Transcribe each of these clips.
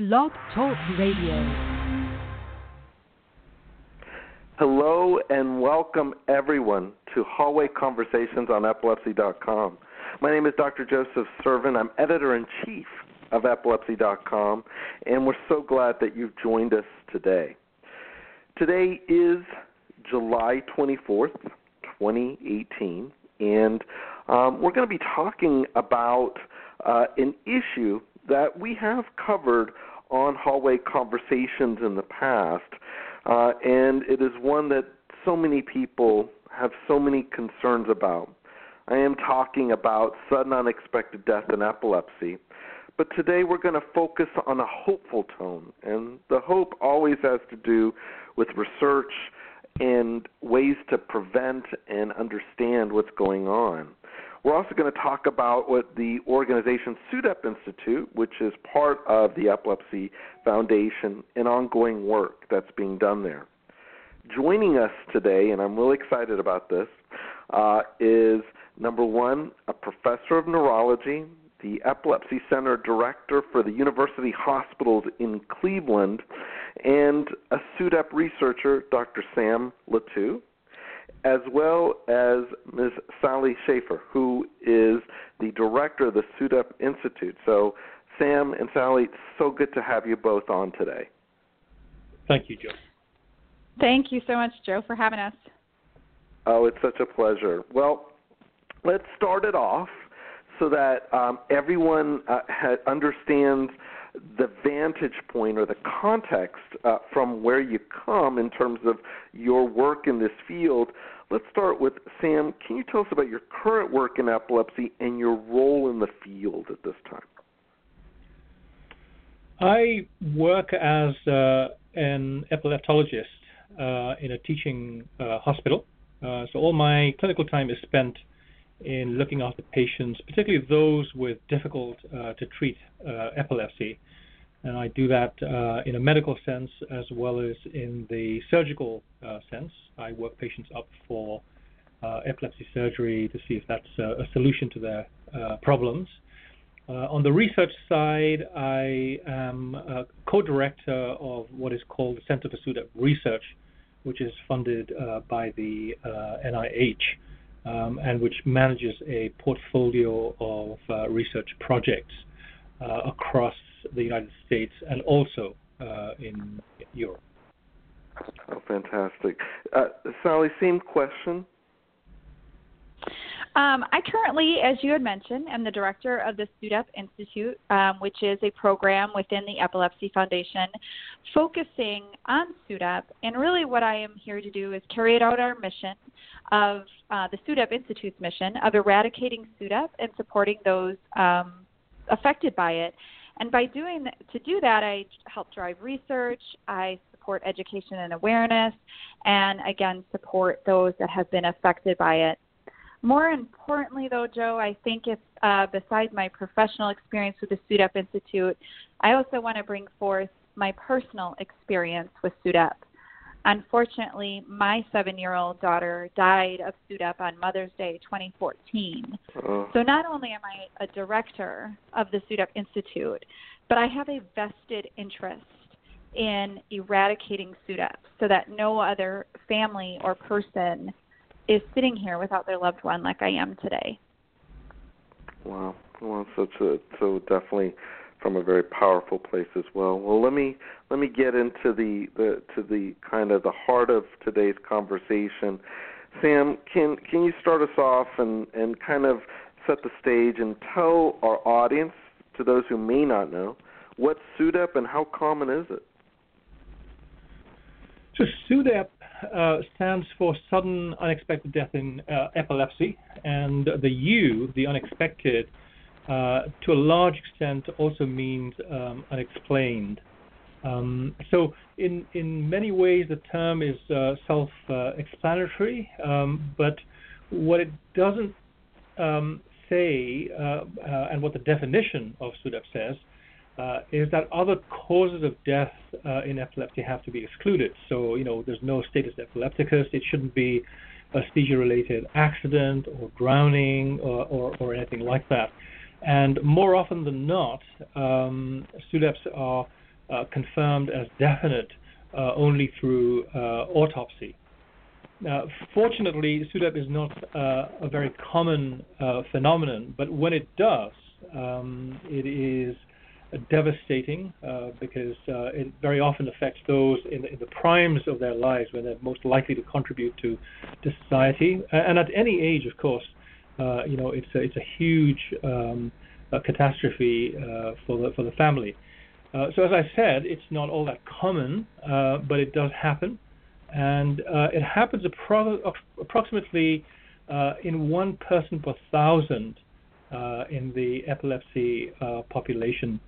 Blog Talk Radio. Hello and welcome everyone to Hallway Conversations on Epilepsy.com. My name is Dr. Joseph Sirven. I'm editor in chief of Epilepsy.com, and we're so glad that you've joined us today. Today is July 24th, 2018, and um, we're going to be talking about uh, an issue that we have covered on hallway conversations in the past, uh, and it is one that so many people have so many concerns about. I am talking about sudden unexpected death in epilepsy. But today we're going to focus on a hopeful tone, and the hope always has to do with research and ways to prevent and understand what's going on. We're also going to talk about what the organization SUDEP Institute, which is part of the Epilepsy Foundation, and ongoing work that's being done there. Joining us today, and I'm really excited about this, uh, is number one, a professor of neurology, the Epilepsy Center Director for the University Hospitals in Cleveland, and a SUDEP researcher, Dr. Sam Lhatoo as well as Ms. Sally Schaffer, who is the director of the SUDEP Institute. So, Sam and Sally, so good to have you both on today. Thank you, Joe. Thank you so much, Joe, for having us. Oh, it's such a pleasure. Well, let's start it off so that um, everyone uh, ha- understands the vantage point or the context uh, from where you come in terms of your work in this field. Let's start with Sam. Can you tell us about your current work in epilepsy and your role in the field at this time? I work as uh, an epileptologist uh, in a teaching uh, hospital. Uh, so all my clinical time is spent in looking after patients, particularly those with difficult uh, to treat uh, epilepsy. And I do that uh, in a medical sense as well as in the surgical uh, sense. I work patients up for uh, epilepsy surgery to see if that's a solution to their problems. on the research side, I am a co-director of what is called the Center for SUDEP Research, which is funded by the NIH um, and which manages a portfolio of uh, research projects uh, across the United States and also uh, in Europe. Oh, fantastic. Uh, Sally, same question. Um, I currently, as you had mentioned, am the director of the SUDEP Institute, um, which is a program within the Epilepsy Foundation focusing on SUDEP. And really, what I am here to do is carry out our mission of uh, the SUDEP Institute's mission of eradicating SUDEP and supporting those um, affected by it. And by doing to do that, I help drive research. I support education and awareness, and again support those that have been affected by it. More importantly, though, Joe, I think if uh, besides my professional experience with the SUDEP Institute, I also want to bring forth my personal experience with SUDEP. Unfortunately, my seven year old daughter died of SUDEP on Mother's Day 2014. Oh. So not only am I a director of the SUDEP Institute, but I have a vested interest in eradicating SUDEP so that no other family or person is sitting here without their loved one like I am today. Wow. Well, so so, so definitely from a very powerful place as well. Well, let me let me get into the, the to the kind of the heart of today's conversation. Sam, can can you start us off and and kind of set the stage and tell our audience, to those who may not know, what SUDEP and how common is it? So SUDEP uh, stands for sudden unexpected death in uh, epilepsy, and the U, the unexpected, uh, to a large extent also means um, unexplained. Um, so, in in many ways, the term is uh, self-explanatory, um, but what it doesn't um, say, uh, and what the definition of SUDEP says, uh, is that other causes of death uh, in epilepsy have to be excluded. So, you know, there's no status epilepticus. It shouldn't be a seizure-related accident or drowning or, or, or, anything like that. And more often than not, um, SUDEPs are uh, confirmed as definite uh, only through uh, autopsy. Now, fortunately, SUDEP is not uh, a very common uh, phenomenon, but when it does, um, it is devastating uh, because uh, it very often affects those in the, in the, primes of their lives when they're most likely to contribute to, to society. And at any age, of course, uh, you know, it's a, it's a huge um, catastrophe for the for the family. so as I said, it's not all that common, but it does happen and uh, it happens appro- approximately uh, in one person per thousand uh, in the epilepsy uh, population.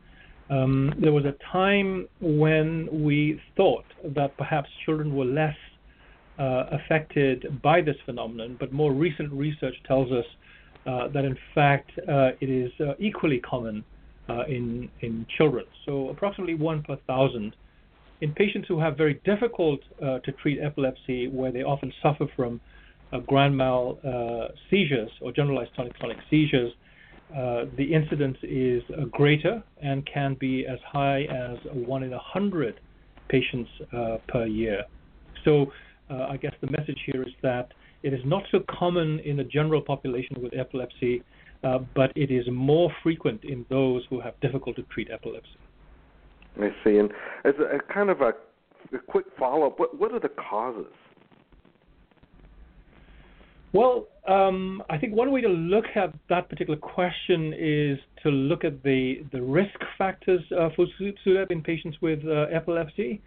Um, there was a time when we thought that perhaps children were less uh, affected by this phenomenon, but more recent research tells us uh, that in fact it is equally common in in children. So approximately one per thousand in patients who have very difficult uh, to treat epilepsy, where they often suffer from uh, grand mal uh, seizures or generalized tonic-clonic seizures, uh, the incidence is uh, greater and can be as high as one in a hundred patients uh, per year. So I guess the message here is that it is not so common in the general population with epilepsy, but it is more frequent in those who have difficult to treat epilepsy. I see. And as a, a kind of a, a quick follow up, what what are the causes? Well, um, I think one way to look at that particular question is to look at the, the risk factors uh, for SUDEP in patients with uh, epilepsy.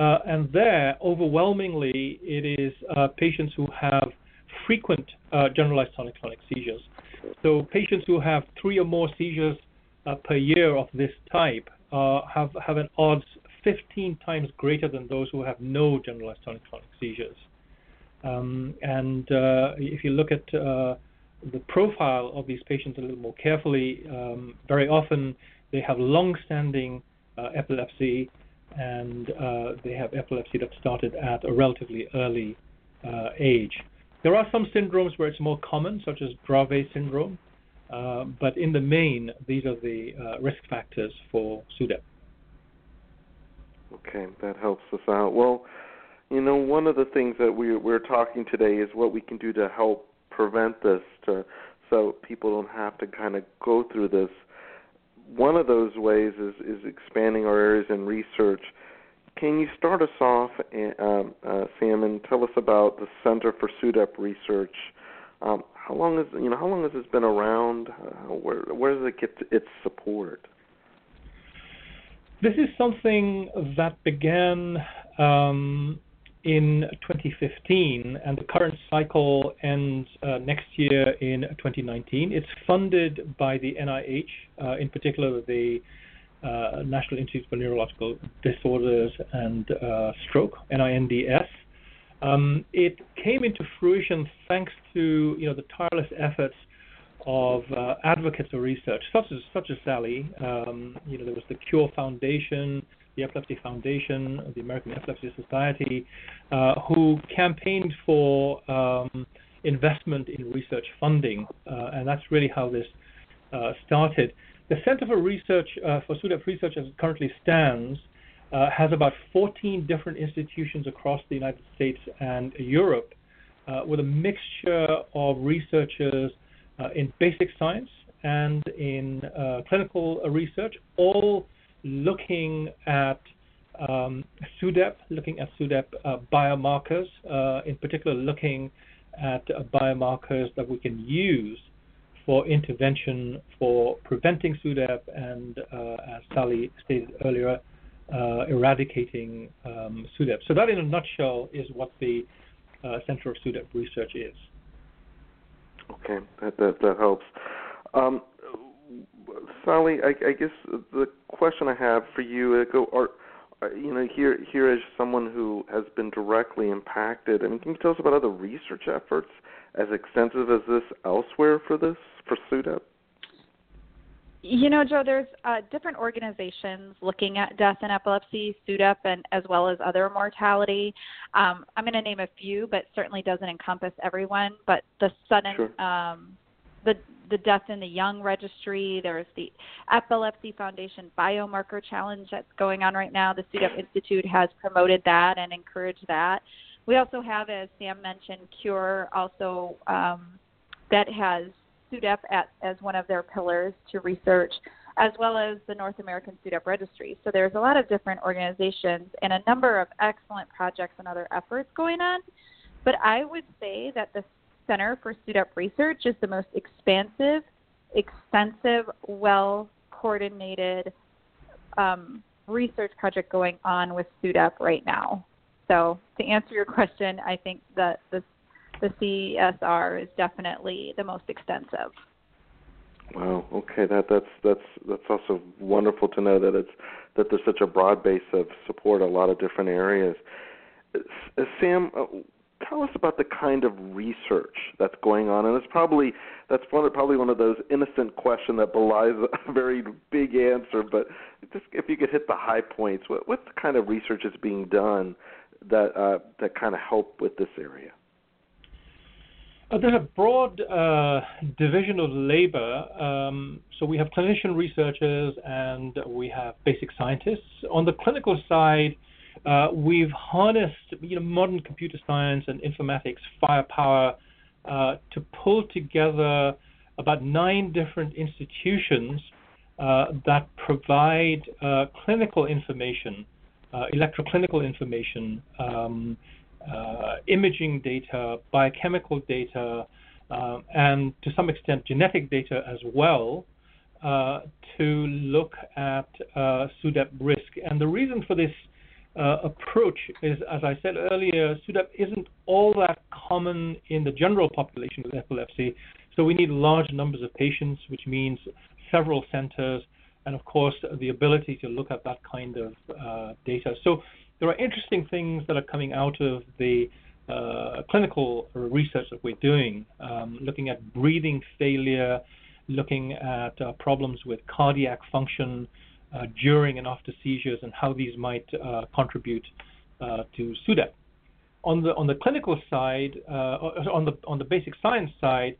Uh, and there, overwhelmingly, it is uh, patients who have frequent uh, generalized tonic-clonic seizures. So patients who have three or more seizures uh, per year of this type uh, have have an odds 15 times greater than those who have no generalized tonic-clonic seizures. Um, and uh, if you look at the profile of these patients a little more carefully, um, very often they have long-standing epilepsy, and uh, they have epilepsy that started at a relatively early uh, age. There are some syndromes where it's more common, such as Dravet syndrome, uh, but in the main, these are the uh, risk factors for SUDEP. Okay, that helps us out. Well, you know, one of the things that we, we're talking today is what we can do to help prevent this, to, so people don't have to kind of go through this. One of those ways is, is expanding our areas in research. Can you start us off, um, uh, Sam, and tell us about the Center for SUDEP Research? Um, how long has you know how long has this been around? Uh, where where does it get its support? This is something that began um, in 2015, and the current cycle ends uh, next year in 2019. It's funded by the NIH, uh, in particular the uh, National Institute for Neurological Disorders and uh, Stroke, NINDS. Um, it came into fruition thanks to you know the tireless efforts of uh, advocates of research, such as such as Sally. Um, you know there was the Cure Foundation, the Epilepsy Foundation, the American Epilepsy Society, uh, who campaigned for um, investment in research funding, uh, and that's really how this uh, started. The Center for Research uh, for SUDEP Research, as it currently stands, uh, has about 14 different institutions across the United States and Europe uh, with a mixture of researchers in basic science and in clinical research, all looking at um, SUDEP, looking at SUDEP uh, biomarkers, uh, in particular looking at biomarkers that we can use for intervention for preventing SUDEP and, as Sally stated earlier, uh, eradicating um, SUDEP. So that, in a nutshell, is what the uh, Center of SUDEP Research is. Okay, that that, that helps. Um, Sally, I, I, guess the question I have for you, uh, go, are, are, you know, here here as someone who has been directly impacted. I mean, can you tell us about other research efforts as extensive as this elsewhere for this for SUDEP? You know, Joe, there's uh, different organizations looking at death and epilepsy, SUDEP, and as well as other mortality. Um, I'm going to name a few, but certainly doesn't encompass everyone. But the sudden, sure. um, the the Death in the Young Registry. There's the Epilepsy Foundation Biomarker Challenge that's going on right now. The SUDEP Institute has promoted that and encouraged that. We also have, as Sam mentioned, Cure also um, that has SUDEP as one of their pillars to research, as well as the North American SUDEP Registry. So there's a lot of different organizations and a number of excellent projects and other efforts going on. But I would say that the Center for SUDEP Research is the most expansive, extensive, well coordinated um, research project going on with SUDEP right now. So to answer your question, I think that the the CSR is definitely the most extensive. Wow. Okay. That that's that's that's also wonderful to know that it's that there's such a broad base of support, a lot of different areas. Sam, uh, tell us about the kind of research that's going on, and it's probably that's one, probably one of those innocent questions that belies a very big answer. But just if you could hit the high points, what what kind of research is being done that uh, that kind of help with this area? Uh, there's a broad uh, division of labor. Um, so we have clinician researchers and we have basic scientists. On the clinical side, uh, we've harnessed you know, modern computer science and informatics firepower uh, to pull together about nine different institutions uh, that provide uh, clinical information, uh, electroclinical information, um, uh, imaging data, biochemical data, and to some extent genetic data as well. to look at SUDEP risk. And the reason for this uh, approach is, as I said earlier, SUDEP isn't all that common in the general population with epilepsy. So we need large numbers of patients, which means several centers, and of course the ability to look at that kind of uh, data. So there are interesting things that are coming out of the uh, clinical research that we're doing, um, looking at breathing failure, looking at uh, problems with cardiac function, during and after seizures and how these might uh, contribute uh, to SUDEP. On the on the clinical side, on the on the basic science side,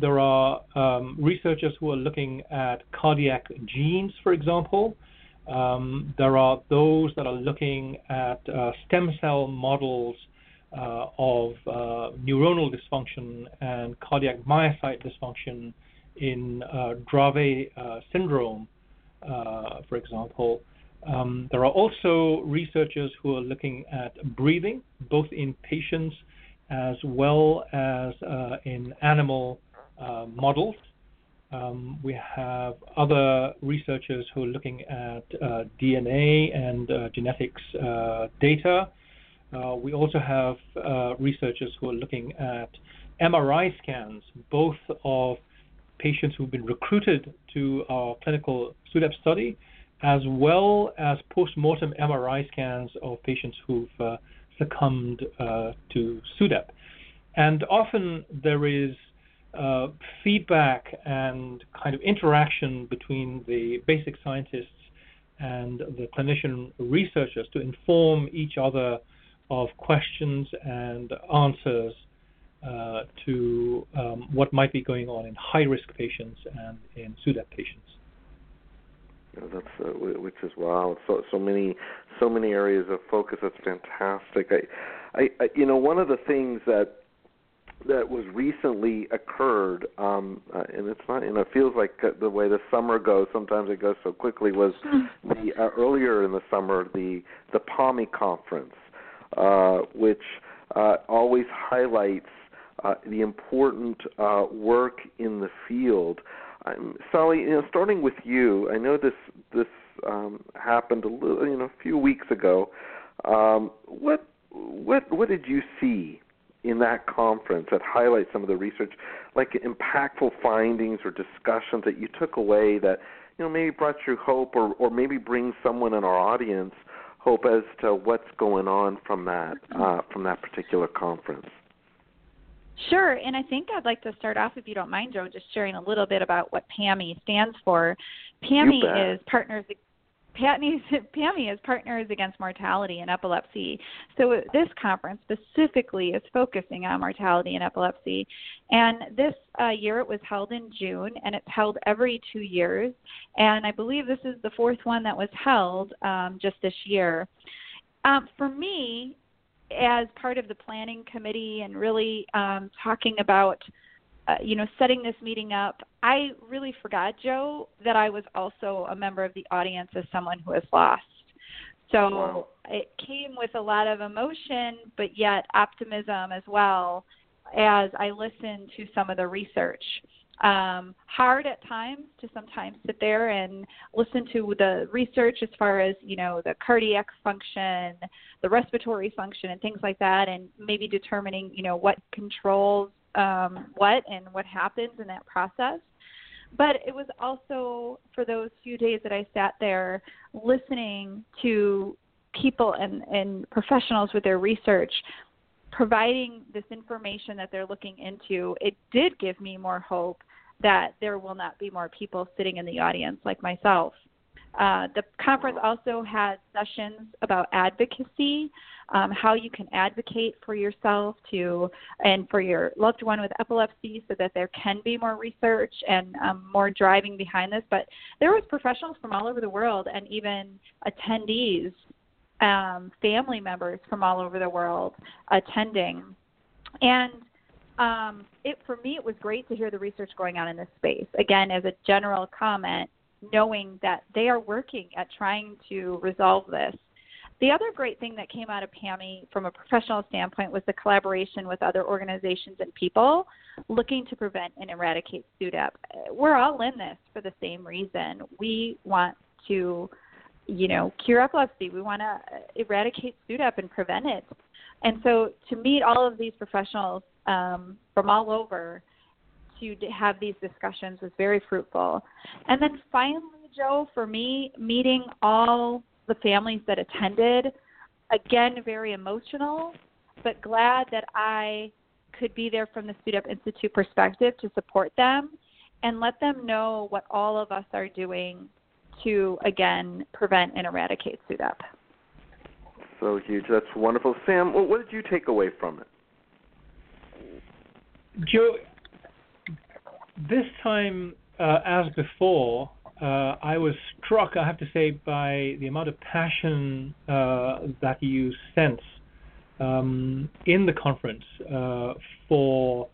there are um, researchers who are looking at cardiac genes, for example. Um, there are those that are looking at uh, stem cell models uh, of uh, neuronal dysfunction and cardiac myocyte dysfunction in Dravet syndrome. Uh, for example. Um, there are also researchers who are looking at breathing, both in patients as well as uh, in animal uh, models. Um, we have other researchers who are looking at uh, DNA and uh, genetics uh, data. we also have researchers who are looking at MRI scans, both of patients who've been recruited to our clinical SUDEP study, as well as post-mortem MRI scans of patients who've uh, succumbed uh, to SUDEP. And often there is uh, feedback and kind of interaction between the basic scientists and the clinician researchers to inform each other of questions and answers uh, to um, what might be going on in high-risk patients and in SUDEP patients. Yeah, that's uh, which is wow. So so many so many areas of focus. That's fantastic. I, I, I you know one of the things that that was recently occurred, um, uh, and it's not, you know, it feels like the way the summer goes. Sometimes it goes so quickly. Was the uh, earlier in the summer the the PAME conference, uh, which uh, always highlights uh, the important uh, work in the field. Um, Sally, you know, starting with you, I know this this um, happened a little, you know, a few weeks ago. Um, what what what did you see in that conference that highlights some of the research, like impactful findings or discussions that you took away that you know maybe brought you hope or or maybe bring someone in our audience hope as to what's going on from that uh, from that particular conference? Sure, and I think I'd like to start off, if you don't mind, Joe, just sharing a little bit about what PAME stands for. PAME is Partners PAME is Partners Against Mortality in Epilepsy. So this conference specifically is focusing on mortality in epilepsy. And this uh, year it was held in June, and it's held every two years. And I believe this is the fourth one that was held um, just this year. Um, for me, as part of the planning committee and really um, talking about uh, you know, setting this meeting up, I really forgot, Joe, that I was also a member of the audience as someone who has lost. So wow. it came with a lot of emotion, but yet optimism as well as I listened to some of the research. Um, hard at times to sometimes sit there and listen to the research as far as you know the cardiac function, the respiratory function, and things like that, and maybe determining you know what controls um, what and what happens in that process. But it was also for those few days that I sat there listening to people and, and professionals with their research providing this information that they're looking into, it did give me more hope that there will not be more people sitting in the audience like myself. Uh, the conference also had sessions about advocacy, um, how you can advocate for yourself to and for your loved one with epilepsy, so that there can be more research and um, more driving behind this. But there was professionals from all over the world and even attendees, um, family members from all over the world attending, and um, it for me it was great to hear the research going on in this space. Again, as a general comment knowing that they are working at trying to resolve this. The other great thing that came out of PAME from a professional standpoint was the collaboration with other organizations and people looking to prevent and eradicate SUDEP. We're all in this for the same reason. We want to, you know, cure epilepsy. We want to eradicate SUDEP and prevent it. And so to meet all of these professionals um, from all over to have these discussions was very fruitful. And then finally, Joe, for me, meeting all the families that attended, again, very emotional, but glad that I could be there from the SUDEP Institute perspective to support them and let them know what all of us are doing to, again, prevent and eradicate SUDEP. So huge. That's wonderful. Sam, what did you take away from it? Joe, this time, uh, as before, uh, I was struck, I have to say, by the amount of passion uh, that you sense um, in the conference uh, for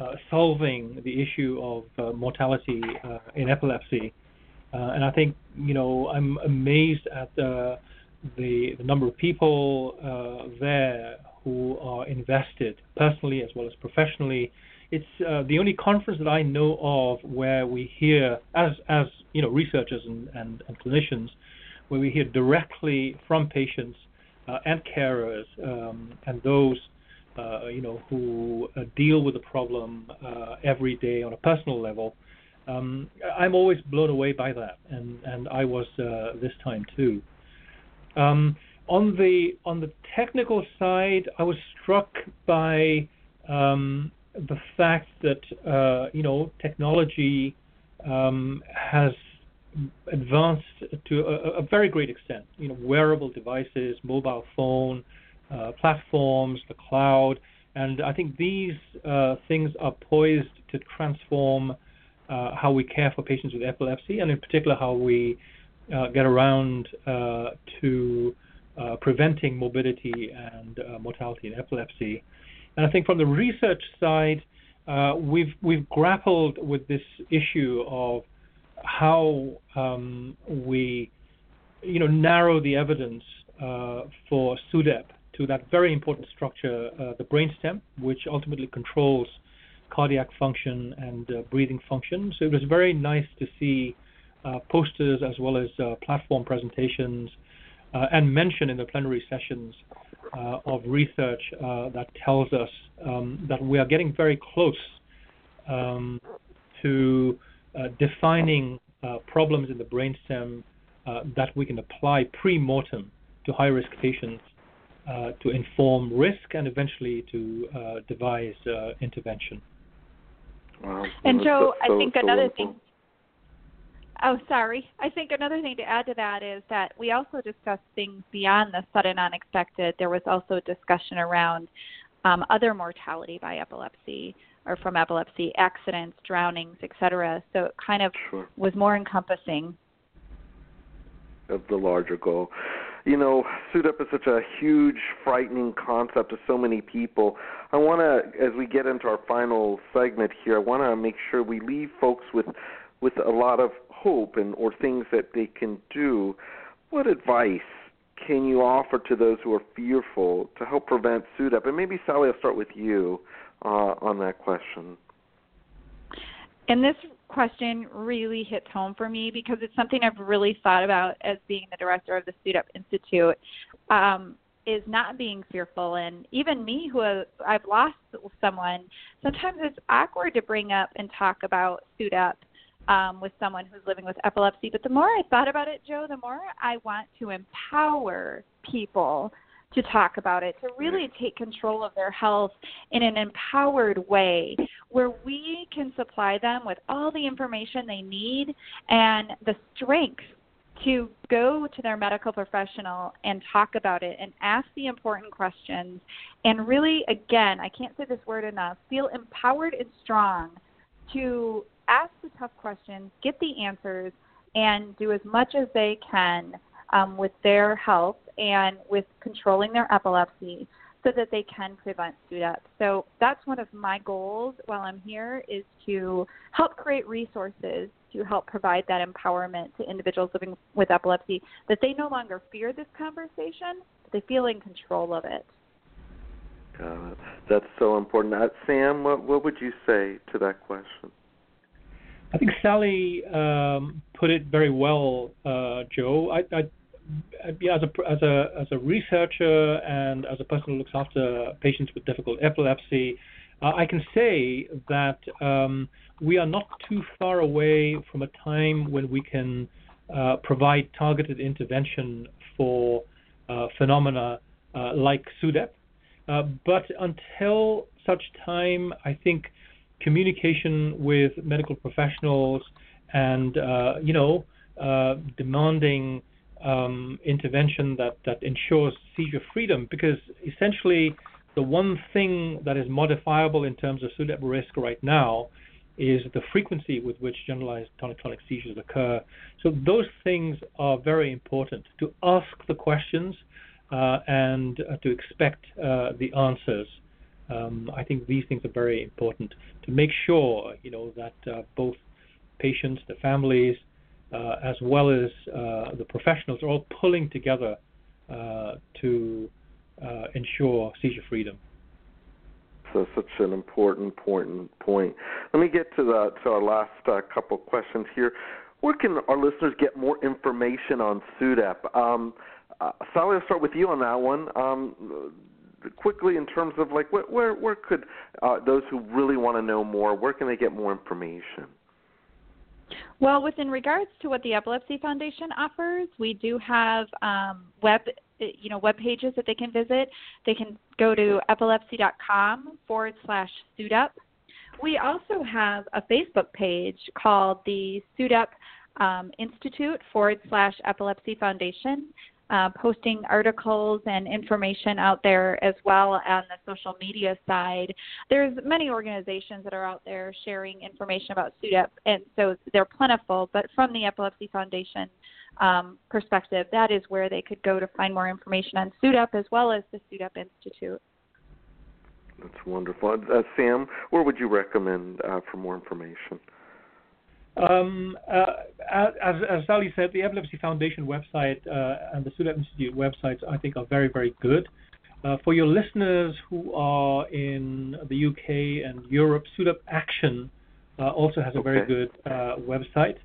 uh, solving the issue of uh, mortality in epilepsy. And I think, you know, I'm amazed at the, the, number of people there who are invested personally as well as professionally it's uh, the only conference that I know of where we hear, as as you know, researchers and, and, and clinicians, where we hear directly from patients uh, and carers um, and those uh, you know who uh, deal with the problem uh, every day on a personal level. Um, I'm always blown away by that, and and I was uh, this time too. Um, on the on the technical side, I was struck by um, the fact that uh, you know technology um, has advanced to a, a, very great extent. You know, wearable devices, mobile phone uh, platforms, the cloud, and I think these uh, things are poised to transform uh, how we care for patients with epilepsy, and in particular how we uh, get around uh, to preventing morbidity and mortality in epilepsy. And I think from the research side, uh, we've we've grappled with this issue of how um, we, you know, narrow the evidence uh, for SUDEP to that very important structure, uh, the brainstem, which ultimately controls cardiac function and uh, breathing function. So it was very nice to see uh, posters as well as uh, platform presentations and mention in the plenary sessions uh, of research uh, that tells us um, that we are getting very close um, to uh, defining uh, problems in the brainstem uh, that we can apply pre-mortem to high-risk patients uh, to inform risk and eventually to devise intervention. Wow. And Joe, so, I think so another wonderful. thing oh, sorry. I think another thing to add to that is that we also discussed things beyond the sudden unexpected. There was also discussion around um, other mortality by epilepsy or from epilepsy, accidents, drownings, etc. So it kind of sure. was more encompassing of the larger goal. You know, SUDEP is such a huge, frightening concept to so many people. I want to, as we get into our final segment here, I want to make sure we leave folks with with a lot of hope and or things that they can do. What advice can you offer to those who are fearful to help prevent SUDEP? And maybe Sally, I'll start with you uh, on that question. And this question really hits home for me because it's something I've really thought about as being the director of the SUDEP Institute. Um, is not being fearful and even me who have, I've lost someone sometimes it's awkward to bring up and talk about SUDEP um, with someone who's living with epilepsy but the more I thought about it Joe the more I want to empower people to talk about it, to really take control of their health in an empowered way where we can supply them with all the information they need and the strength to go to their medical professional and talk about it and ask the important questions. And really again i can't say this word enough feel empowered and strong to ask the tough questions get the answers and do as much as they can um, with their health and with controlling their epilepsy so that they can prevent SUDEP. So that's one of my goals while I'm here is to help create resources to help provide that empowerment to individuals living with epilepsy that they no longer fear this conversation, but they feel in control of it. Got it. That's so important. Uh, Sam, what, what would you say to that question? I think Sally um, put it very well, uh, Joe. I, I yeah, as a as a as a researcher and as a person who looks after patients with difficult epilepsy, uh, I can say that um, we are not too far away from a time when we can uh, provide targeted intervention for uh, phenomena uh, like SUDEP. Uh, but until such time, I think communication with medical professionals and uh, you know demanding um, intervention that, that ensures seizure freedom because essentially the one thing that is modifiable in terms of SUDEP risk right now is the frequency with which generalized tonic-clonic seizures occur. So those things are very important to ask the questions uh, and uh, to expect uh, the answers. Um, I think these things are very important to make sure, you know, that uh, both patients, the families, as well as uh, the professionals are all pulling together uh, to ensure seizure freedom. So such an important, important point. Let me get to the to our last uh, couple questions here. Where can our listeners get more information on SUDEP? Um, uh, Sally, I'll start with you on that one. Um, quickly, in terms of like where where, where could uh, those who really want to know more, where can they get more information? Well, within regards to what the Epilepsy Foundation offers, we do have um, web, you know, web pages that they can visit. They can go to epilepsy.com forward slash SUDEP. We also have a Facebook page called the SUDEP um, Institute forward slash Epilepsy Foundation uh, posting articles and information out there as well on the social media side. There's many organizations that are out there sharing information about SUDEP, and so they're plentiful. But from the Epilepsy Foundation um, perspective, that is where they could go to find more information on SUDEP as well as the SUDEP Institute. That's wonderful. Uh, Sam, where would you recommend uh, for more information? Um, uh, as, as Sally said, the Epilepsy Foundation website uh, and the SUDEP Institute websites, I think, are very, very good. Uh, for your listeners who are in the UK and Europe, SUDEP Action uh, also has a very good uh, website.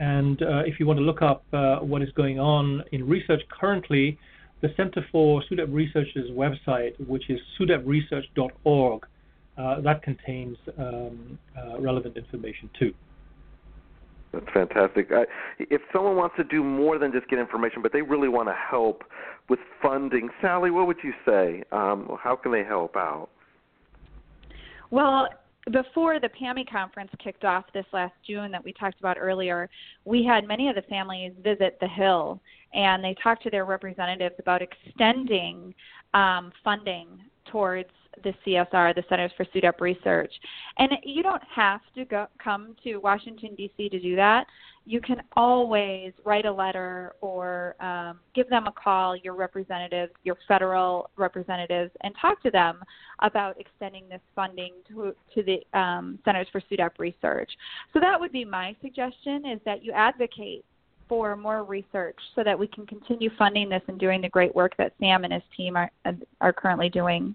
And uh, if you want to look up what is going on in research currently, the Center for SUDEP Research's website, which is sudepresearch.org, that contains um, relevant information too. That's fantastic. I, if someone wants to do more than just get information, but they really want to help with funding, Sally, what would you say? Um, how can they help out? Well, before the PAME conference kicked off this last June that we talked about earlier, we had many of the families visit the Hill and they talked to their representatives about extending um, funding towards the CSR, the Centers for SUDEP Research. And you don't have to go, come to Washington, D.C. to do that. You can always write a letter or um, give them a call, your representatives, your federal representatives, and talk to them about extending this funding to, to the um, Centers for SUDEP Research. So that would be my suggestion is that you advocate for more research so that we can continue funding this and doing the great work that Sam and his team are, are currently doing.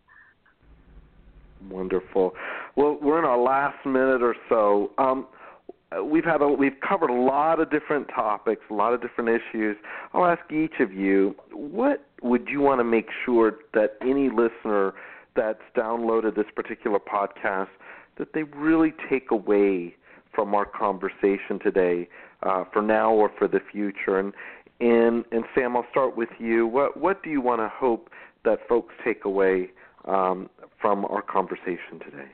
Wonderful. Well, we're in our last minute or so. Um, we've had a, we've covered a lot of different topics, a lot of different issues. I'll ask each of you, what would you want to make sure that any listener that's downloaded this particular podcast that they really take away from our conversation today, uh, for now or for the future? And and and Sam, I'll start with you. What what do you want to hope that folks take away um, from our conversation today?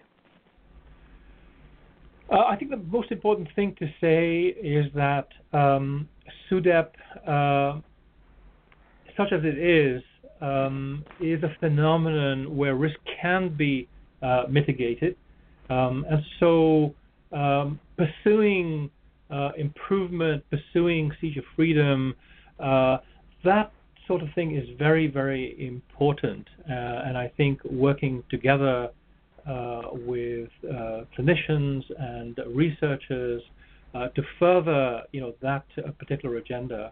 Uh, I think the most important thing to say is that um, SUDEP, uh, such as it is, um, is a phenomenon where risk can be uh, mitigated. Um, and so um, pursuing uh, improvement, pursuing seizure freedom, uh, that sort of thing is very, very important. Uh, and I think working together uh, with uh, clinicians and researchers uh, to further, you know, that particular agenda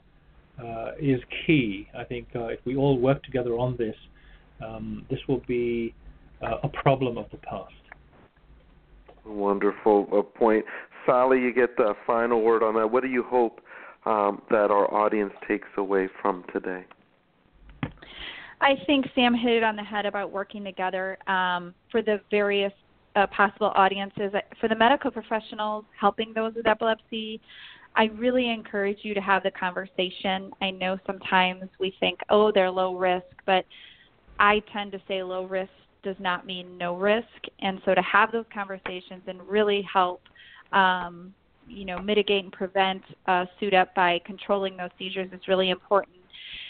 is key. I think if we all work together on this, um, this will be a problem of the past. Wonderful point. Sally, you get the final word on that. What do you hope um, that our audience takes away from today? I think Sam hit it on the head about working together um, for the various uh, possible audiences. For the medical professionals helping those with epilepsy, I really encourage you to have the conversation. I know sometimes we think, oh, they're low risk, but I tend to say low risk does not mean no risk. And so to have those conversations and really help, um, you know, mitigate and prevent uh, SUDEP by controlling those seizures is really important.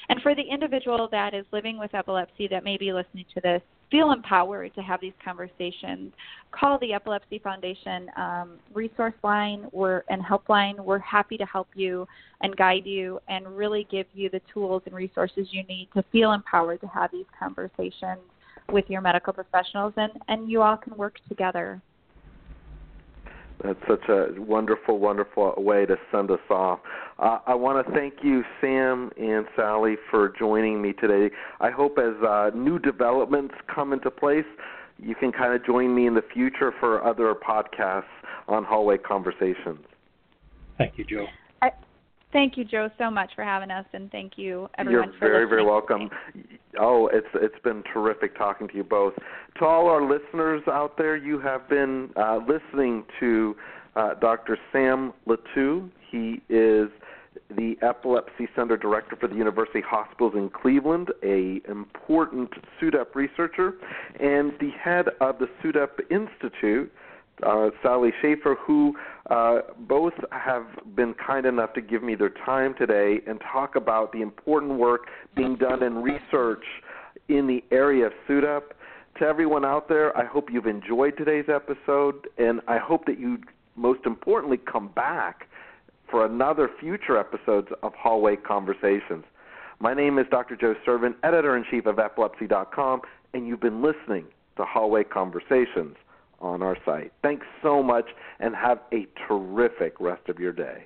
And for the individual that is living with epilepsy that may be listening to this, feel empowered to have these conversations. Call the Epilepsy Foundation um, resource line we're, and helpline. We're happy to help you and guide you and really give you the tools and resources you need to feel empowered to have these conversations with your medical professionals, and, and you all can work together. That's such a wonderful, wonderful way to send us off. Uh, I want to thank you, Sam and Sally, for joining me today. I hope as uh, new developments come into place, you can kind of join me in the future for other podcasts on Hallway Conversations. Thank you, Joe. Thank you, Joe, so much for having us, and thank you, everyone. You're very, very welcome. Oh, it's it's been terrific talking to you both. To all our listeners out there, you have been uh, listening to uh, Dr. Sam Lhatoo. He is the Epilepsy Center Director for the University Hospitals in Cleveland, a important SUDEP researcher, and the head of the SUDEP Institute uh, Sally Schaffer, who uh, both have been kind enough to give me their time today and talk about the important work being done in research in the area of SUDEP. To everyone out there, I hope you've enjoyed today's episode, and I hope that you, most importantly, come back for another future episodes of Hallway Conversations. My name is Dr. Joe Sirven, editor in chief of epilepsy.com, and you've been listening to Hallway Conversations on our site. Thanks so much and have a terrific rest of your day.